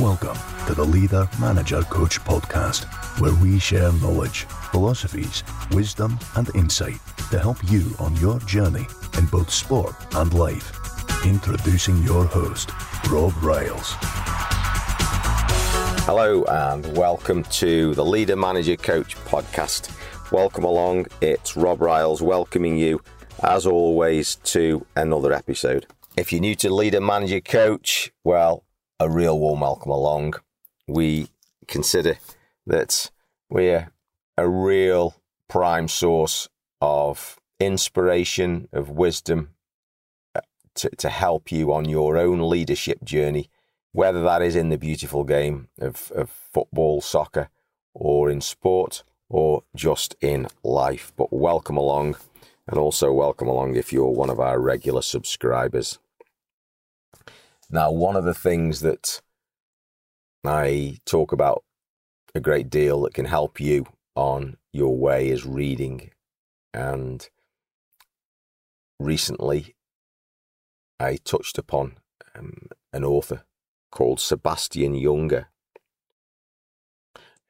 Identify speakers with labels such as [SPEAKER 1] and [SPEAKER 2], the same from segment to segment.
[SPEAKER 1] Welcome to the Leader Manager Coach podcast, where we share knowledge, philosophies, wisdom, and insight to help you on your journey in both sport and life. Introducing your host, Rob Riles.
[SPEAKER 2] Hello, and welcome to the Leader Manager Coach podcast. Welcome along. It's Rob Riles welcoming you, as always, to another episode. If you're new to Leader Manager Coach, well, a real warm welcome along. We consider that we're a real prime source of inspiration, of wisdom uh, to, to help you on your own leadership journey, whether that is in the beautiful game of, of football, soccer, or in sport or just in life. But welcome along, and also welcome along if you're one of our regular subscribers. Now, one of the things that I talk about a great deal that can help you on your way is reading. And recently, I touched upon um, an author called Sebastian Junger,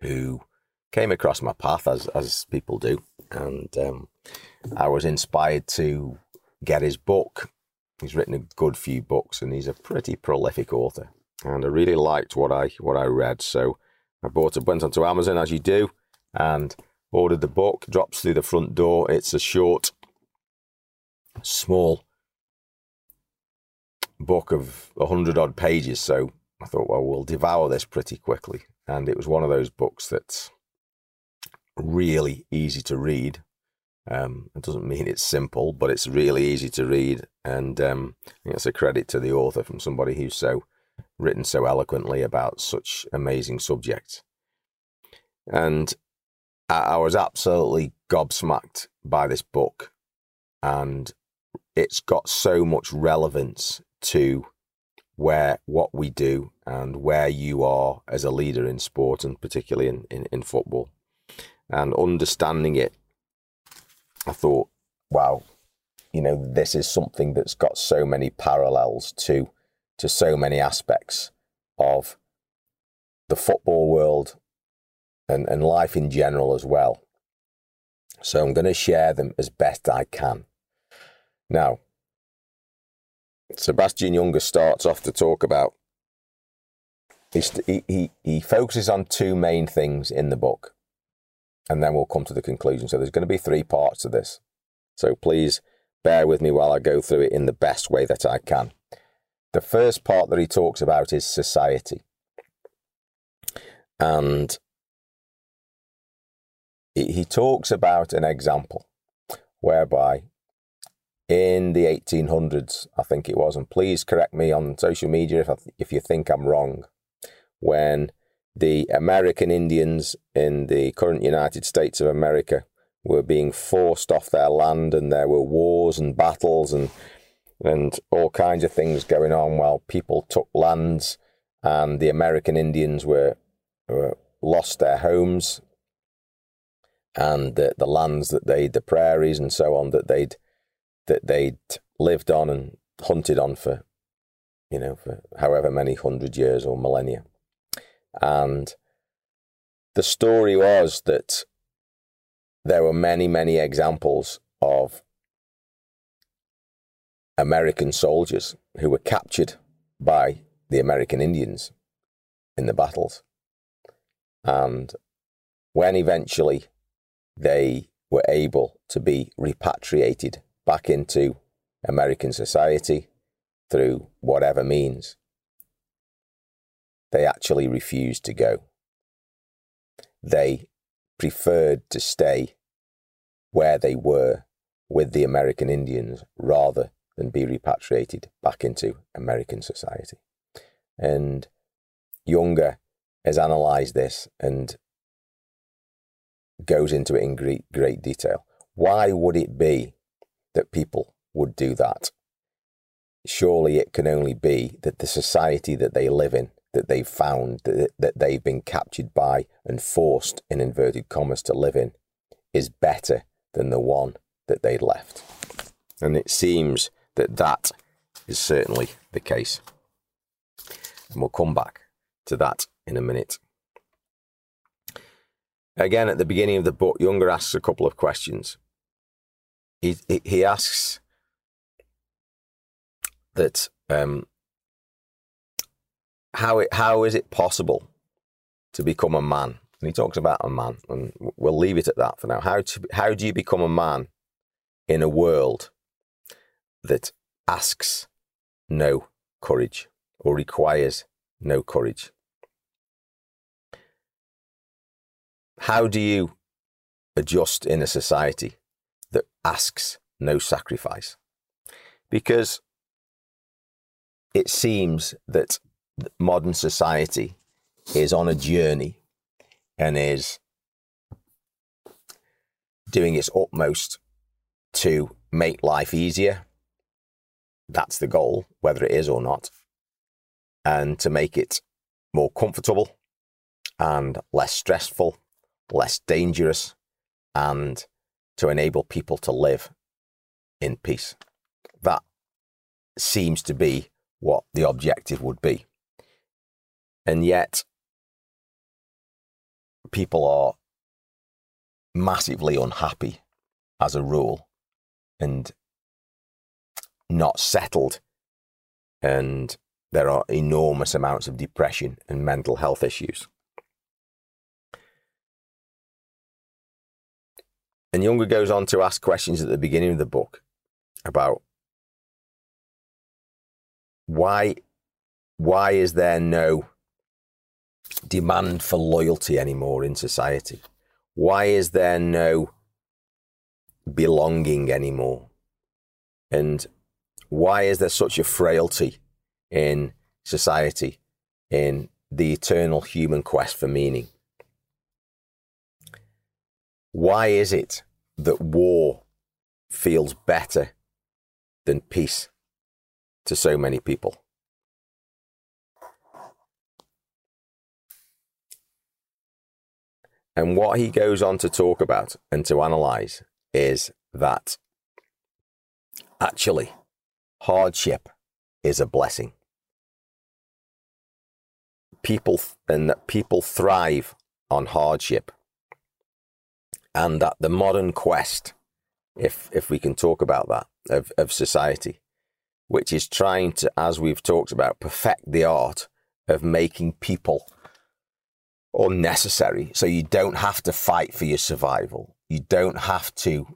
[SPEAKER 2] who came across my path as as people do, and um, I was inspired to get his book. He's written a good few books, and he's a pretty prolific author. And I really liked what I what I read, so I bought it. Went onto Amazon as you do, and ordered the book. Drops through the front door. It's a short, small book of a hundred odd pages. So I thought, well, we'll devour this pretty quickly. And it was one of those books that's really easy to read. Um, it doesn't mean it's simple, but it's really easy to read, and um, it's a credit to the author from somebody who's so written so eloquently about such amazing subjects. And I, I was absolutely gobsmacked by this book, and it's got so much relevance to where what we do and where you are as a leader in sport and particularly in, in, in football. And understanding it, I thought, wow, you know, this is something that's got so many parallels to to so many aspects of the football world and, and life in general as well. So I'm going to share them as best I can. Now, Sebastian Junger starts off to talk about he, he, he focuses on two main things in the book and then we'll come to the conclusion. So there's going to be three parts to this. So please bear with me while I go through it in the best way that I can. The first part that he talks about is society. And he talks about an example whereby in the 1800s, I think it was, and please correct me on social media if, if you think I'm wrong, when the American Indians in the current United States of America were being forced off their land, and there were wars and battles and and all kinds of things going on while people took lands, and the American Indians were, were lost their homes and the, the lands that they the prairies and so on that they'd that they'd lived on and hunted on for you know for however many hundred years or millennia and the story was that there were many, many examples of American soldiers who were captured by the American Indians in the battles. And when eventually they were able to be repatriated back into American society through whatever means, they actually refused to go. They preferred to stay where they were with the American Indians rather than be repatriated back into American society. And Younger has analysed this and goes into it in great, great detail. Why would it be that people would do that? Surely it can only be that the society that they live in that they've found that, that they've been captured by and forced, in inverted commas, to live in is better than the one that they'd left. And it seems that that is certainly the case. And we'll come back to that in a minute. Again, at the beginning of the book, Younger asks a couple of questions. He, he asks that um, how, it, how is it possible to become a man? And he talks about a man, and we'll leave it at that for now. How, to, how do you become a man in a world that asks no courage or requires no courage? How do you adjust in a society that asks no sacrifice? Because it seems that modern society is on a journey and is doing its utmost to make life easier. That's the goal, whether it is or not. And to make it more comfortable and less stressful less dangerous, and to enable people to live in peace. That seems to be what the objective would be. And yet, people are massively unhappy as a rule and not settled. And there are enormous amounts of depression and mental health issues. And Junger goes on to ask questions at the beginning of the book about why why is there no demand for loyalty anymore in society? Why is there no belonging anymore? And why is there such a frailty in society in the eternal human quest for meaning? Why is it that war feels better than peace to so many people? And what he goes on to talk about and to analyze is that actually hardship is a blessing. People and that people thrive on hardship and that the modern quest, if if we can talk about that, of, of society, which is trying to, as we've talked about, perfect the art of making people unnecessary. So you don't have to fight for your survival. You don't have to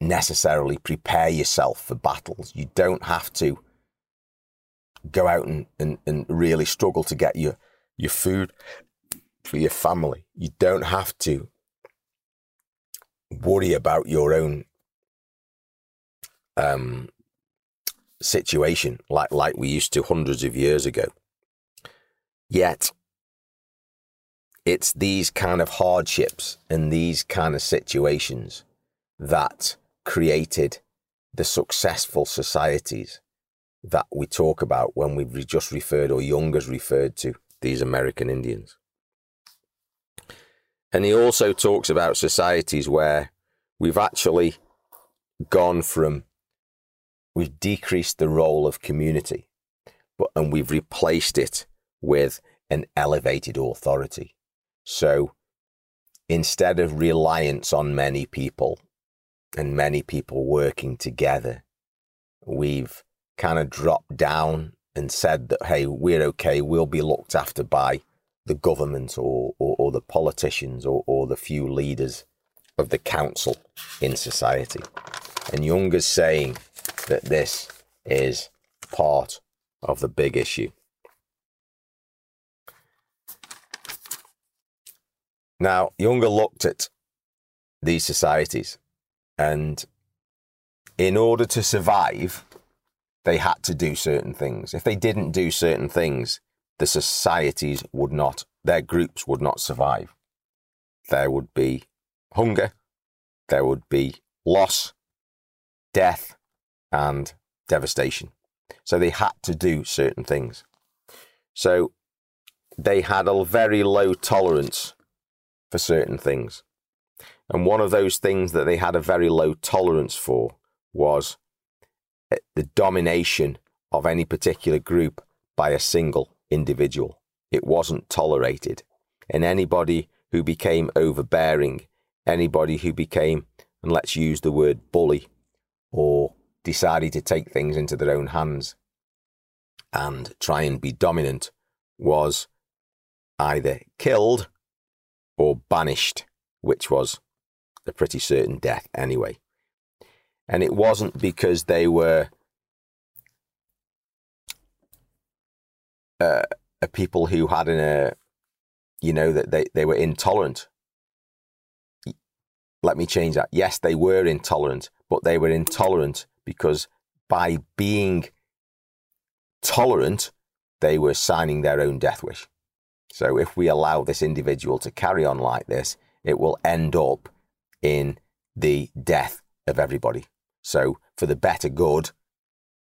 [SPEAKER 2] necessarily prepare yourself for battles. You don't have to go out and, and, and really struggle to get your, your food for your family. You don't have to worry about your own um, situation like like we used to hundreds of years ago. Yet it's these kind of hardships and these kind of situations that created the successful societies that we talk about when we've just referred or Junger's referred to these American Indians. And he also talks about societies where we've actually gone from, we've decreased the role of community, but, and we've replaced it with an elevated authority. So instead of reliance on many people and many people working together, we've kind of dropped down and said that, hey, we're okay, we'll be looked after by the government or, or, or the politicians or, or the few leaders of the council in society. And Junger's saying that this is part of the big issue. Now, Junger looked at these societies, and in order to survive, they had to do certain things. If they didn't do certain things, the societies would not, their groups would not survive. There would be hunger, there would be loss, death, and devastation. So they had to do certain things. So they had a very low tolerance for certain things. And one of those things that they had a very low tolerance for was eh, the domination of any particular group by a single individual. It wasn't tolerated. And anybody who became overbearing, anybody who became, and let's use the word bully, or decided to take things into their own hands and try and be dominant, was either killed or banished, which was a pretty certain death anyway. And it wasn't because they were uh, a people who had an, uh, you know, that they, they were intolerant. Let me change that. Yes, they were intolerant, but they were intolerant because by being tolerant, they were signing their own death wish. So if we allow this individual to carry on like this, it will end up in the death of everybody. So for the better good,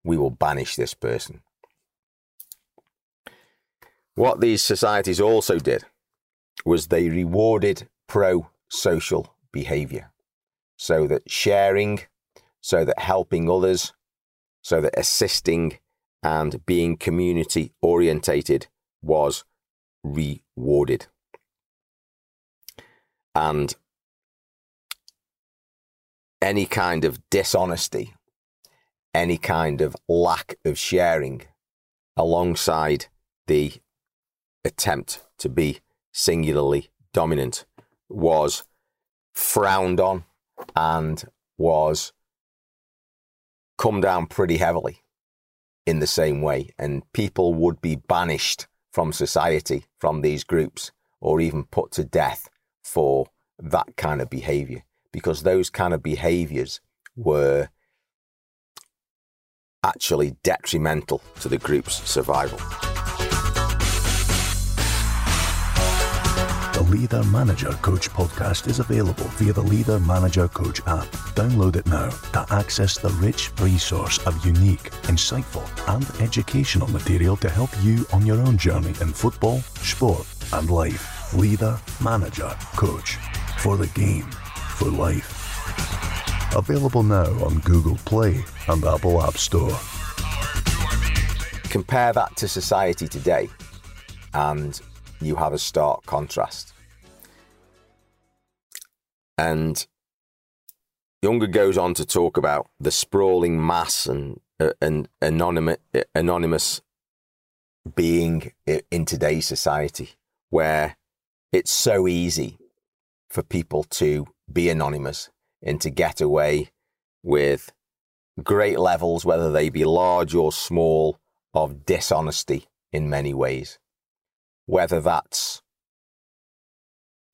[SPEAKER 2] we will banish this person. What these societies also did was they rewarded pro social behavior. So that sharing, so that helping others, so that assisting and being community orientated was rewarded. And any kind of dishonesty, any kind of lack of sharing alongside the attempt to be singularly dominant was frowned on and was come down pretty heavily in the same way. And people would be banished from society, from these groups, or even put to death for that kind of behavior because those kind of behaviors were actually detrimental to the group's survival.
[SPEAKER 1] Leader Manager Coach podcast is available via the Leader Manager Coach app. Download it now to access the rich resource of unique, insightful, and educational material to help you on your own journey in football, sport, and life. Leader Manager Coach for the game, for life. Available now on Google Play and Apple App Store.
[SPEAKER 2] Compare that to society today, and you have a stark contrast. And Younger goes on to talk about the sprawling mass and uh, and anonymous anonymous being in today's society, where it's so easy for people to be anonymous and to get away with great levels, whether they be large or small, of dishonesty in many ways. Whether that's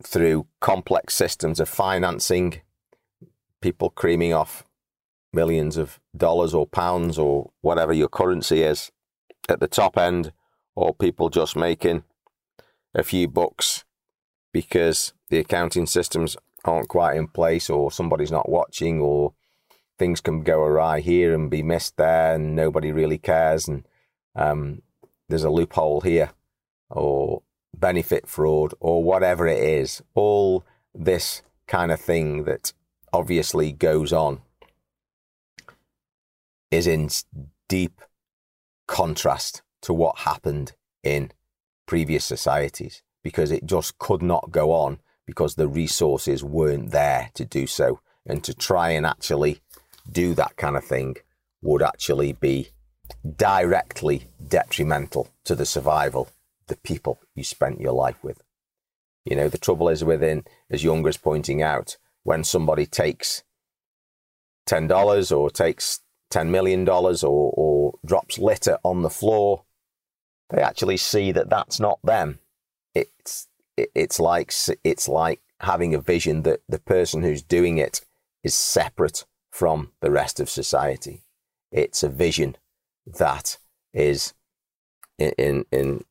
[SPEAKER 2] through complex systems of financing, people creaming off millions of dollars or pounds or whatever your currency is at the top end, or people just making a few bucks because the accounting systems aren't quite in place or somebody's not watching or things can go awry here and be missed there and nobody really cares and um, there's a loophole here or benefit fraud or whatever it is, all this kind of thing that obviously goes on is in deep contrast to what happened in previous societies because it just could not go on because the resources weren't there to do so. And to try and actually do that kind of thing would actually be directly detrimental to the survival the people you spent your life with. You know, the trouble is within, as Younger's pointing out, when somebody takes $10 or takes $10 million or, or drops litter on the floor, they actually see that that's not them. It's, it's like, it's like having a vision that the person who's doing it is separate from the rest of society. It's a vision that is in, in, in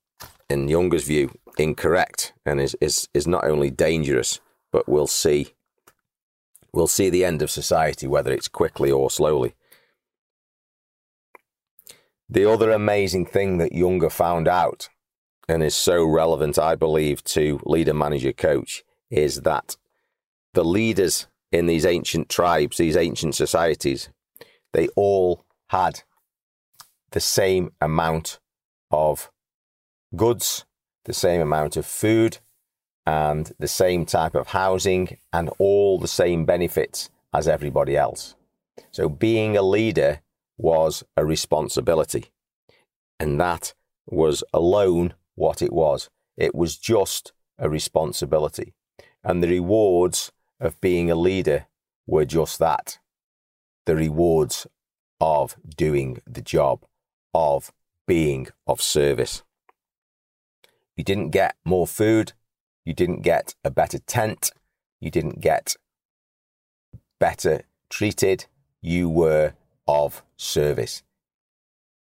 [SPEAKER 2] in Younger's view, incorrect and is, is, is not only dangerous, but we'll see we'll see the end of society, whether it's quickly or slowly. The other amazing thing that Younger found out, and is so relevant, I believe, to leader, manager, coach, is that the leaders in these ancient tribes, these ancient societies, they all had the same amount of goods, the same amount of food, and the same type of housing, and all the same benefits as everybody else. So being a leader was a responsibility. And that was alone what it was. It was just a responsibility. And the rewards of being a leader were just that the rewards of doing the job, of being of service. You didn't get more food, you didn't get a better tent, you didn't get better treated, you were of service.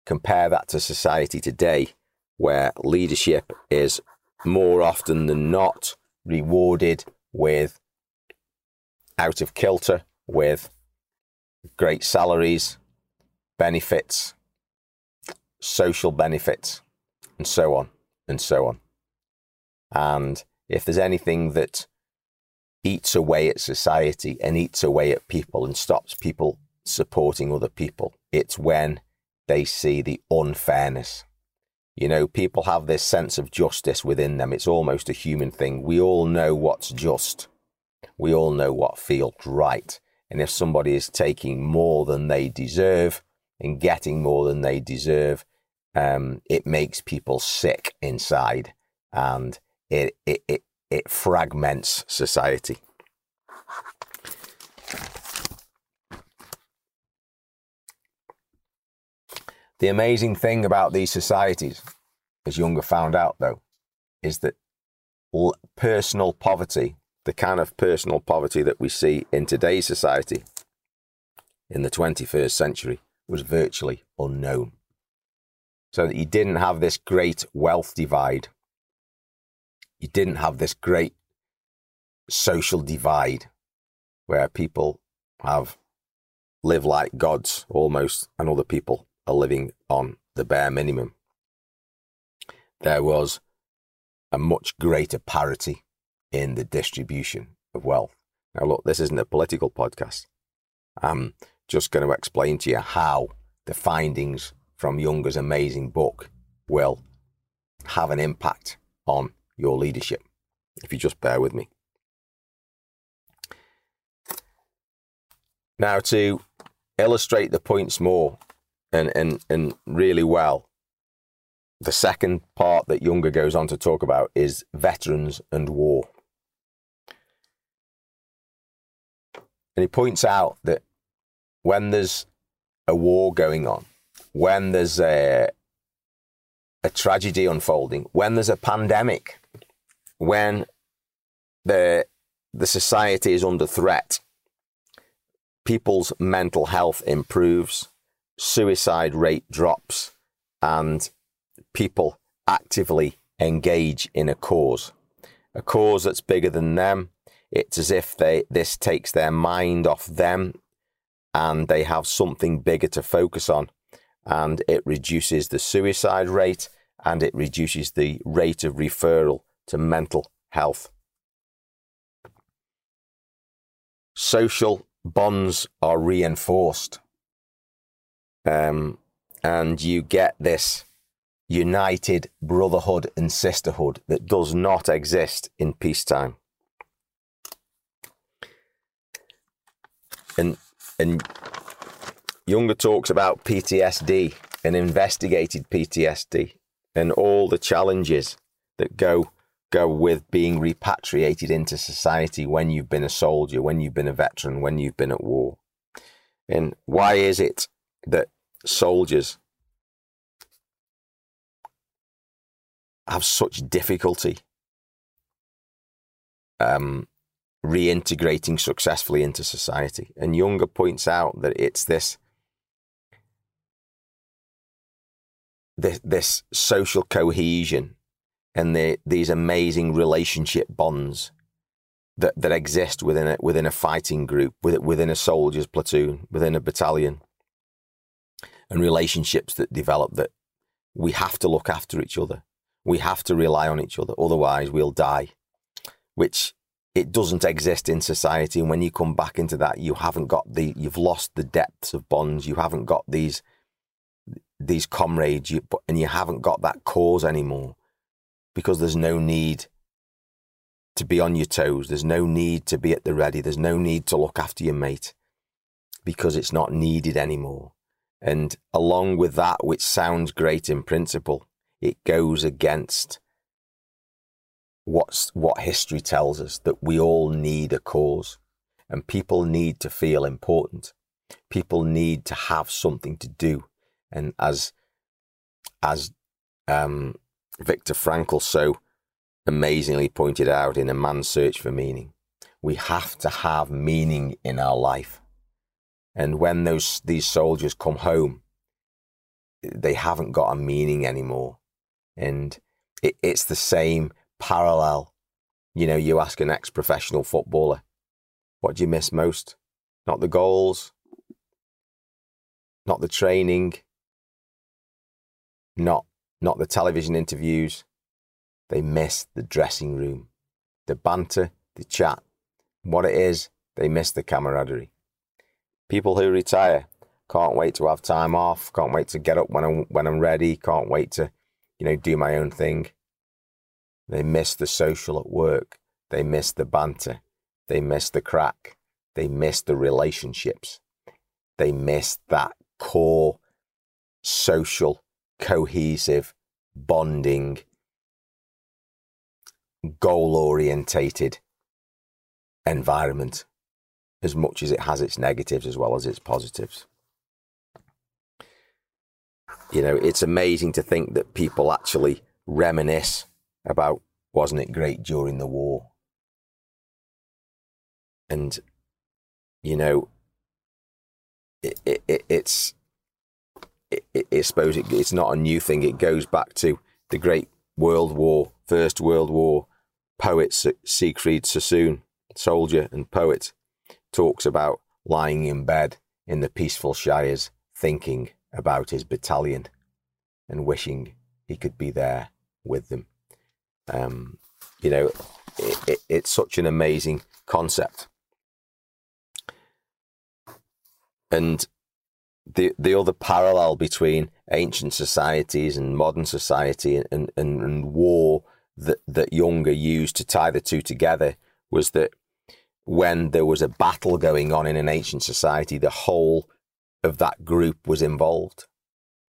[SPEAKER 2] Compare that to society today, where leadership is more often than not rewarded with out of kilter, with great salaries, benefits, social benefits, and so on and so on. And if there's anything that eats away at society and eats away at people and stops people supporting other people, it's when they see the unfairness. You know, people have this sense of justice within them. It's almost a human thing. We all know what's just. We all know what feels right. And if somebody is taking more than they deserve and getting more than they deserve, um, it makes people sick inside and it, it, it, it fragments society. The amazing thing about these societies, as Younger found out though, is that personal poverty, the kind of personal poverty that we see in today's society in the 21st century, was virtually unknown. So that you didn't have this great wealth divide. You didn't have this great social divide where people have live like gods almost and other people are living on the bare minimum. There was a much greater parity in the distribution of wealth. Now, look, this isn't a political podcast. I'm just going to explain to you how the findings from Younger's amazing book will have an impact on your leadership, if you just bear with me. Now, to illustrate the points more and, and, and really well. The second part that Younger goes on to talk about is veterans and war. And he points out that when there's a war going on, when there's a, a tragedy unfolding, when there's a pandemic, when the, the society is under threat, people's mental health improves, suicide rate drops and people actively engage in a cause, a cause that's bigger than them. It's as if they this takes their mind off them and they have something bigger to focus on. And it reduces the suicide rate and it reduces the rate of referral to mental health. Social bonds are reinforced um, and you get this united brotherhood and sisterhood that does not exist in peacetime. And and Younger talks about PTSD and investigated PTSD and all the challenges that go go with being repatriated into society when you've been a soldier, when you've been a veteran, when you've been at war. And why is it that soldiers have such difficulty um, reintegrating successfully into society. And Younger points out that it's this, this, this social cohesion and the, these amazing relationship bonds that, that exist within a, within a fighting group, within a soldier's platoon, within a battalion and relationships that develop that we have to look after each other. We have to rely on each other. Otherwise, we'll die, which it doesn't exist in society. And when you come back into that, you haven't got the, you've lost the depths of bonds. You haven't got these, these comrades, you, and you haven't got that cause anymore because there's no need to be on your toes. There's no need to be at the ready. There's no need to look after your mate because it's not needed anymore. And along with that, which sounds great in principle, it goes against what's what history tells us that we all need a cause and people need to feel important. People need to have something to do. And as as um, Viktor Frankl so amazingly pointed out in A Man's Search for Meaning, we have to have meaning in our life. And when those these soldiers come home, they haven't got a meaning anymore. And it, it's the same parallel. You know, you ask an ex professional footballer, what do you miss most? Not the goals, not the training, not not the television interviews. They miss the dressing room, the banter, the chat. What it is, they miss the camaraderie. People who retire can't wait to have time off, can't wait to get up when I'm when I'm ready, can't wait to, you know, do my own thing. They miss the social at work. They miss the banter. They miss the crack. They miss the relationships. They miss that core social, cohesive, bonding, goal orientated environment as much as it has its negatives as well as its positives. You know, it's amazing to think that people actually reminisce about wasn't it great during the war? And, you know, it, it, it it's, it, I suppose it, it's not a new thing. It goes back to the Great World War, First World War. Poet Siegfried Sassoon, soldier and poet, talks about lying in bed in the peaceful shires, thinking about his battalion and wishing he could be there with them. Um, you know, it, it, it's such an amazing concept. And the the other parallel between ancient societies and modern society and, and, and war that, that Junger used to tie the two together was that when there was a battle going on in an ancient society, the whole of that group was involved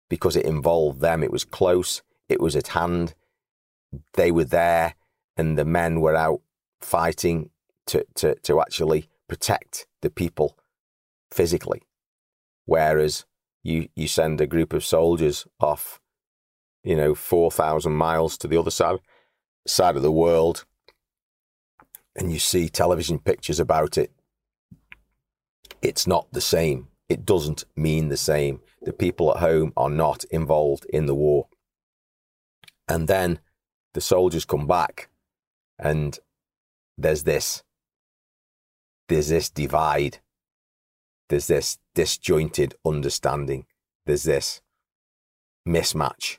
[SPEAKER 2] because it involved them. It was close, it was at hand, they were there and the men were out fighting to, to, to actually protect the people physically. Whereas you, you send a group of soldiers off, you know, 4,000 miles to the other side, side of the world and you see television pictures about it. It's not the same. It doesn't mean the same. The people at home are not involved in the war. And then the soldiers come back and there's this there's this divide there's this disjointed understanding. There's this mismatch.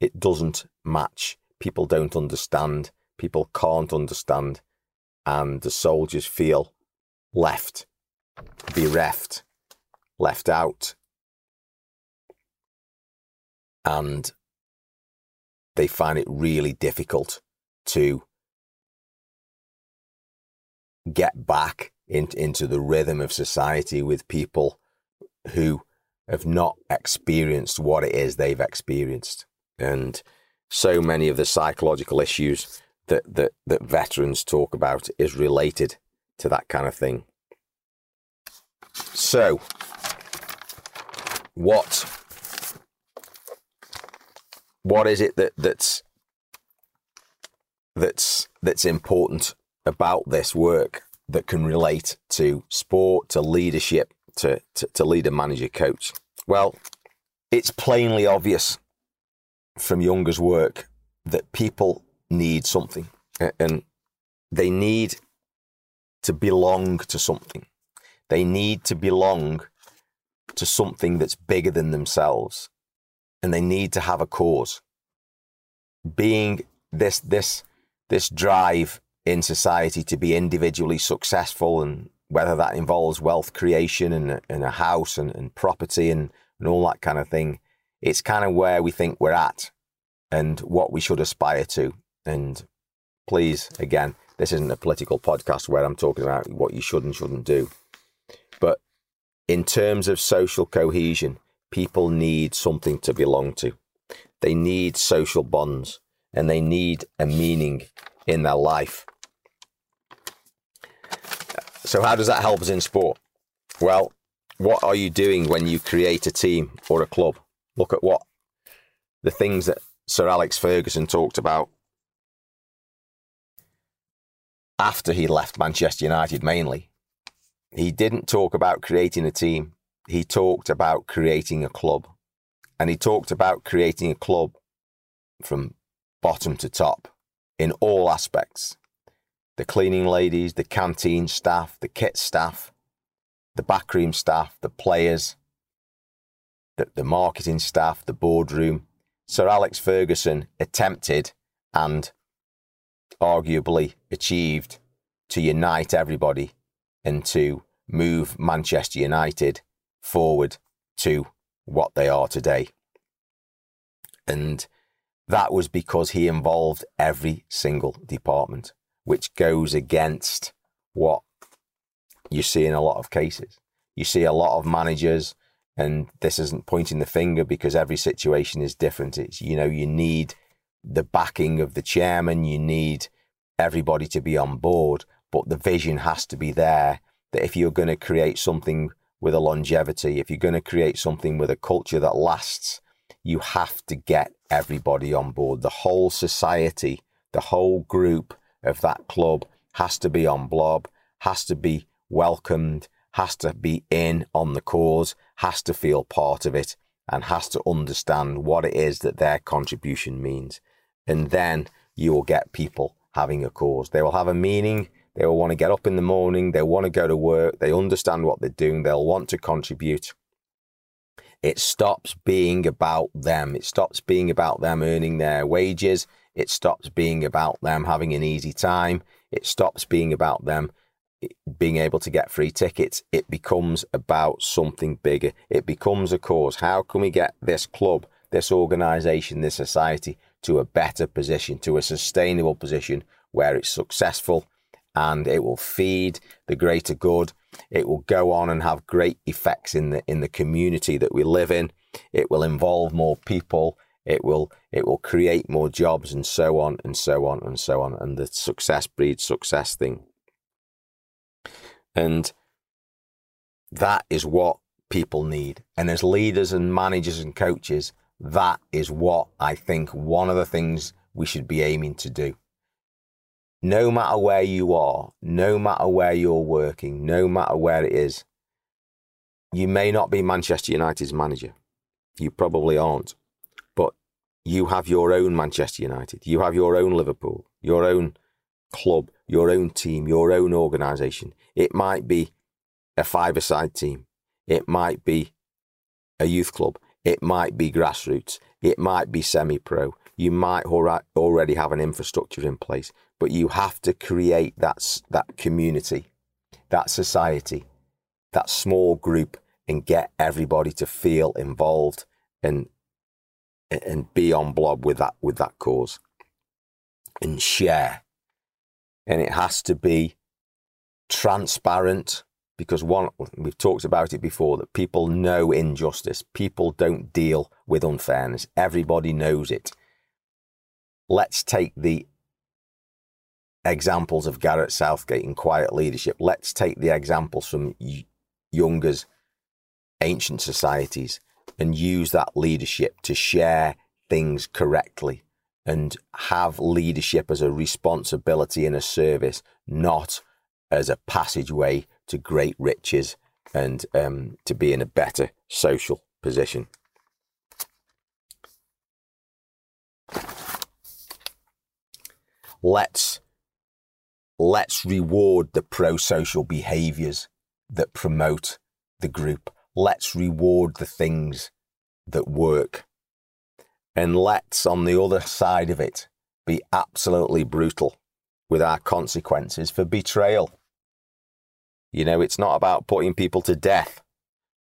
[SPEAKER 2] It doesn't match. People don't understand. People can't understand. And the soldiers feel left bereft left out. And they find it really difficult to get back in, into the rhythm of society with people who have not experienced what it is they've experienced. And so many of the psychological issues that, that, that veterans talk about is related to that kind of thing. So, what what is it that that's that's that's important about this work that can relate to sport, to leadership, to, to, to leader, manager, coach? Well, it's plainly obvious from Junger's work that people need something and they need to belong to something. They need to belong to something that's bigger than themselves and they need to have a cause. Being this this this drive in society to be individually successful and whether that involves wealth creation and, and a house and, and property and, and all that kind of thing, it's kind of where we think we're at and what we should aspire to. And please, again, this isn't a political podcast where I'm talking about what you should and shouldn't do. But in terms of social cohesion, people need something to belong to. They need social bonds and they need a meaning in their life. So, how does that help us in sport? Well, what are you doing when you create a team or a club? Look at what the things that Sir Alex Ferguson talked about after he left Manchester United mainly. He didn't talk about creating a team, he talked about creating a club. And he talked about creating a club from bottom to top in all aspects the cleaning ladies, the canteen staff, the kit staff, the backroom staff, the players, the, the marketing staff, the boardroom. Sir Alex Ferguson attempted and arguably achieved to unite everybody and to move Manchester United forward to what they are today. And that was because he involved every single department, which goes against what you see in a lot of cases. You see a lot of managers, and this isn't pointing the finger because every situation is different. It's, you know, you need the backing of the chairman, you need everybody to be on board, but the vision has to be there that if you're going to create something with a longevity, if you're going to create something with a culture that lasts, you have to get everybody on board. The whole society, the whole group of that club has to be on blob, has to be welcomed, has to be in on the cause, has to feel part of it, and has to understand what it is that their contribution means. And then you will get people having a cause. They will have a meaning. They will want to get up in the morning. They want to go to work. They understand what they're doing. They'll want to contribute. It stops being about them. It stops being about them earning their wages. It stops being about them having an easy time. It stops being about them eh, being able to get free tickets. It becomes about something bigger. It becomes a cause. How can we get this club, this organization, this society to a better position, to a sustainable position where it's successful and it will feed the greater good. It will go on and have great effects in the in the community that we live in. It will involve more people. It will it will create more jobs and so on and so on and so on. And the success breeds success thing. And that is what people need. And as leaders and managers and coaches, that is what I think one of the things we should be aiming to do. No matter where you are, no matter where you're working, no matter where it is, you may not be Manchester United's manager. You probably aren't. You have your own Manchester United. You have your own Liverpool, your own club, your own team, your own organisation. It might be a five-a-side team. It might be a youth club. It might be grassroots. It might be semi-pro. You might already have an infrastructure in place, but you have to create that, that community, that society, that small group and get everybody to feel involved and and be on blob with that with that cause. And share. And it has to be transparent because one we've talked about it before that people know injustice. People don't deal with unfairness. Everybody knows it. Let's take the examples of Gareth Southgate and quiet leadership. Let's take the examples from Younger's ancient societies and use that leadership to share things correctly and have leadership as a responsibility and a service, not as a passageway to great riches and um, to be in a better social position. Let's let's reward the pro-social behaviours that promote the group. Let's reward the things that work and let's, on the other side of it, be absolutely brutal with our consequences for betrayal. You know, it's not about putting people to death,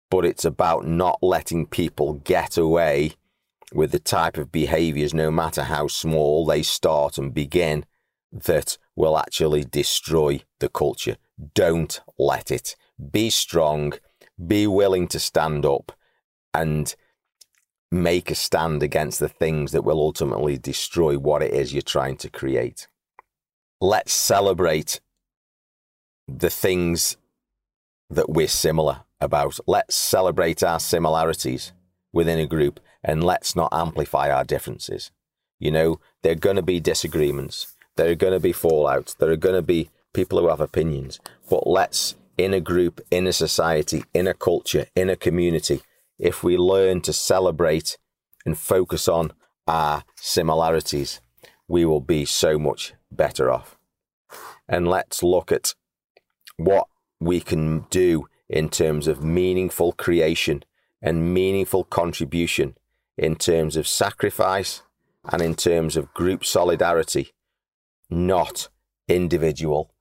[SPEAKER 2] but it's about not letting people get away with the type of behaviors, no matter how small they start and begin, that will actually destroy the culture. Don't let it. Be strong, be willing to stand up and make a stand against the things that will ultimately destroy what it is you're trying to create. Let's celebrate the things that we're similar about. Let's celebrate our similarities within a group and let's not amplify our differences. You know, there are going to be disagreements, there are going to be fallouts, there are going to be people who have opinions, but let's, in a group, in a society, in a culture, in a community, if we learn to celebrate and focus on our similarities, we will be so much better off. And let's look at what we can do in terms of meaningful creation and meaningful contribution in terms of sacrifice and in terms of group solidarity, not individual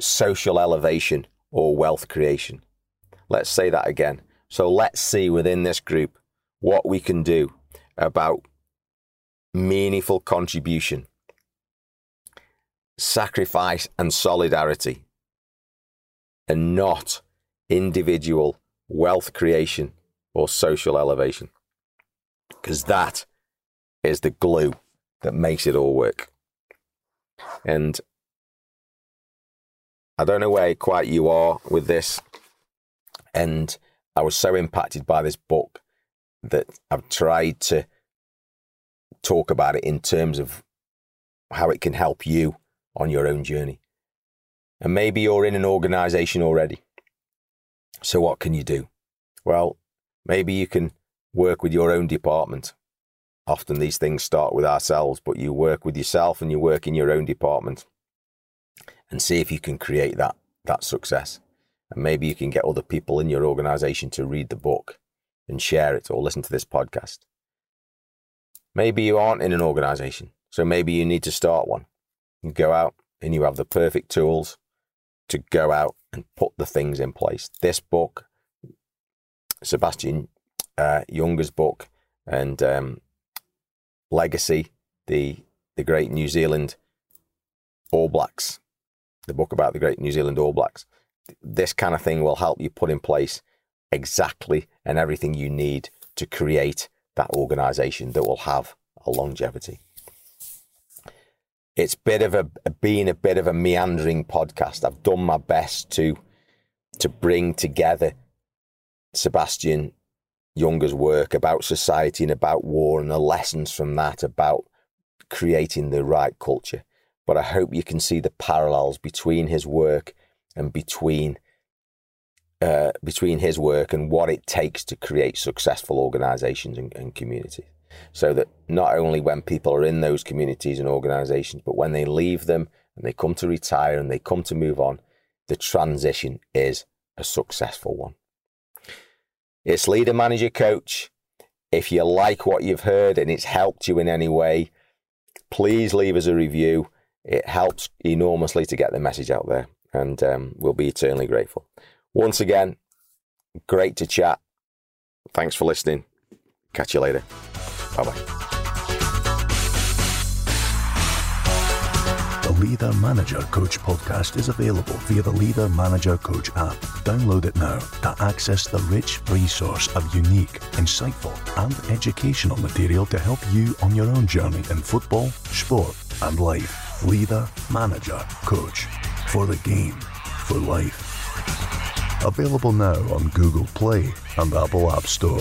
[SPEAKER 2] social elevation or wealth creation. Let's say that again. So let's see within this group what we can do about meaningful contribution, sacrifice, and solidarity, and not individual wealth creation or social elevation. Because that is the glue that makes it all work. And I don't know where quite you are with this. And I was so impacted by this book that I've tried to talk about it in terms of how it can help you on your own journey. And maybe you're in an organization already. So, what can you do? Well, maybe you can work with your own department. Often these things start with ourselves, but you work with yourself and you work in your own department and see if you can create that, that success. And maybe you can get other people in your organization to read the book and share it or listen to this podcast. Maybe you aren't in an organization, so maybe you need to start one. You go out and you have the perfect tools to go out and put the things in place. This book, Sebastian uh, Junger's book, and um, Legacy, the the great New Zealand All Blacks, the book about the great New Zealand All Blacks. This kind of thing will help you put in place exactly and everything you need to create that organization that will have a longevity. It's bit of a been a bit of a meandering podcast. I've done my best to to bring together Sebastian Junger's work about society and about war and the lessons from that about creating the right culture. But I hope you can see the parallels between his work and between uh, between his work and what it takes to create successful organizations and, and communities. So that not only when people are in those communities and organizations, but when they leave them and they come to retire and they come to move on, the transition is a successful one. It's leader, manager, coach. If you like what you've heard and it's helped you in any way, please leave us a review. It helps enormously to get the message out there, and um, we'll be eternally grateful. Once again, great to chat. Thanks for listening. Catch you later. Bye bye.
[SPEAKER 1] The Leader Manager Coach podcast is available via the Leader Manager Coach app. Download it now to access the rich resource of unique, insightful, and educational material to help you on your own journey in football, sport, and life. Leader Manager Coach for the game, for life. Available now on Google Play and Apple App Store.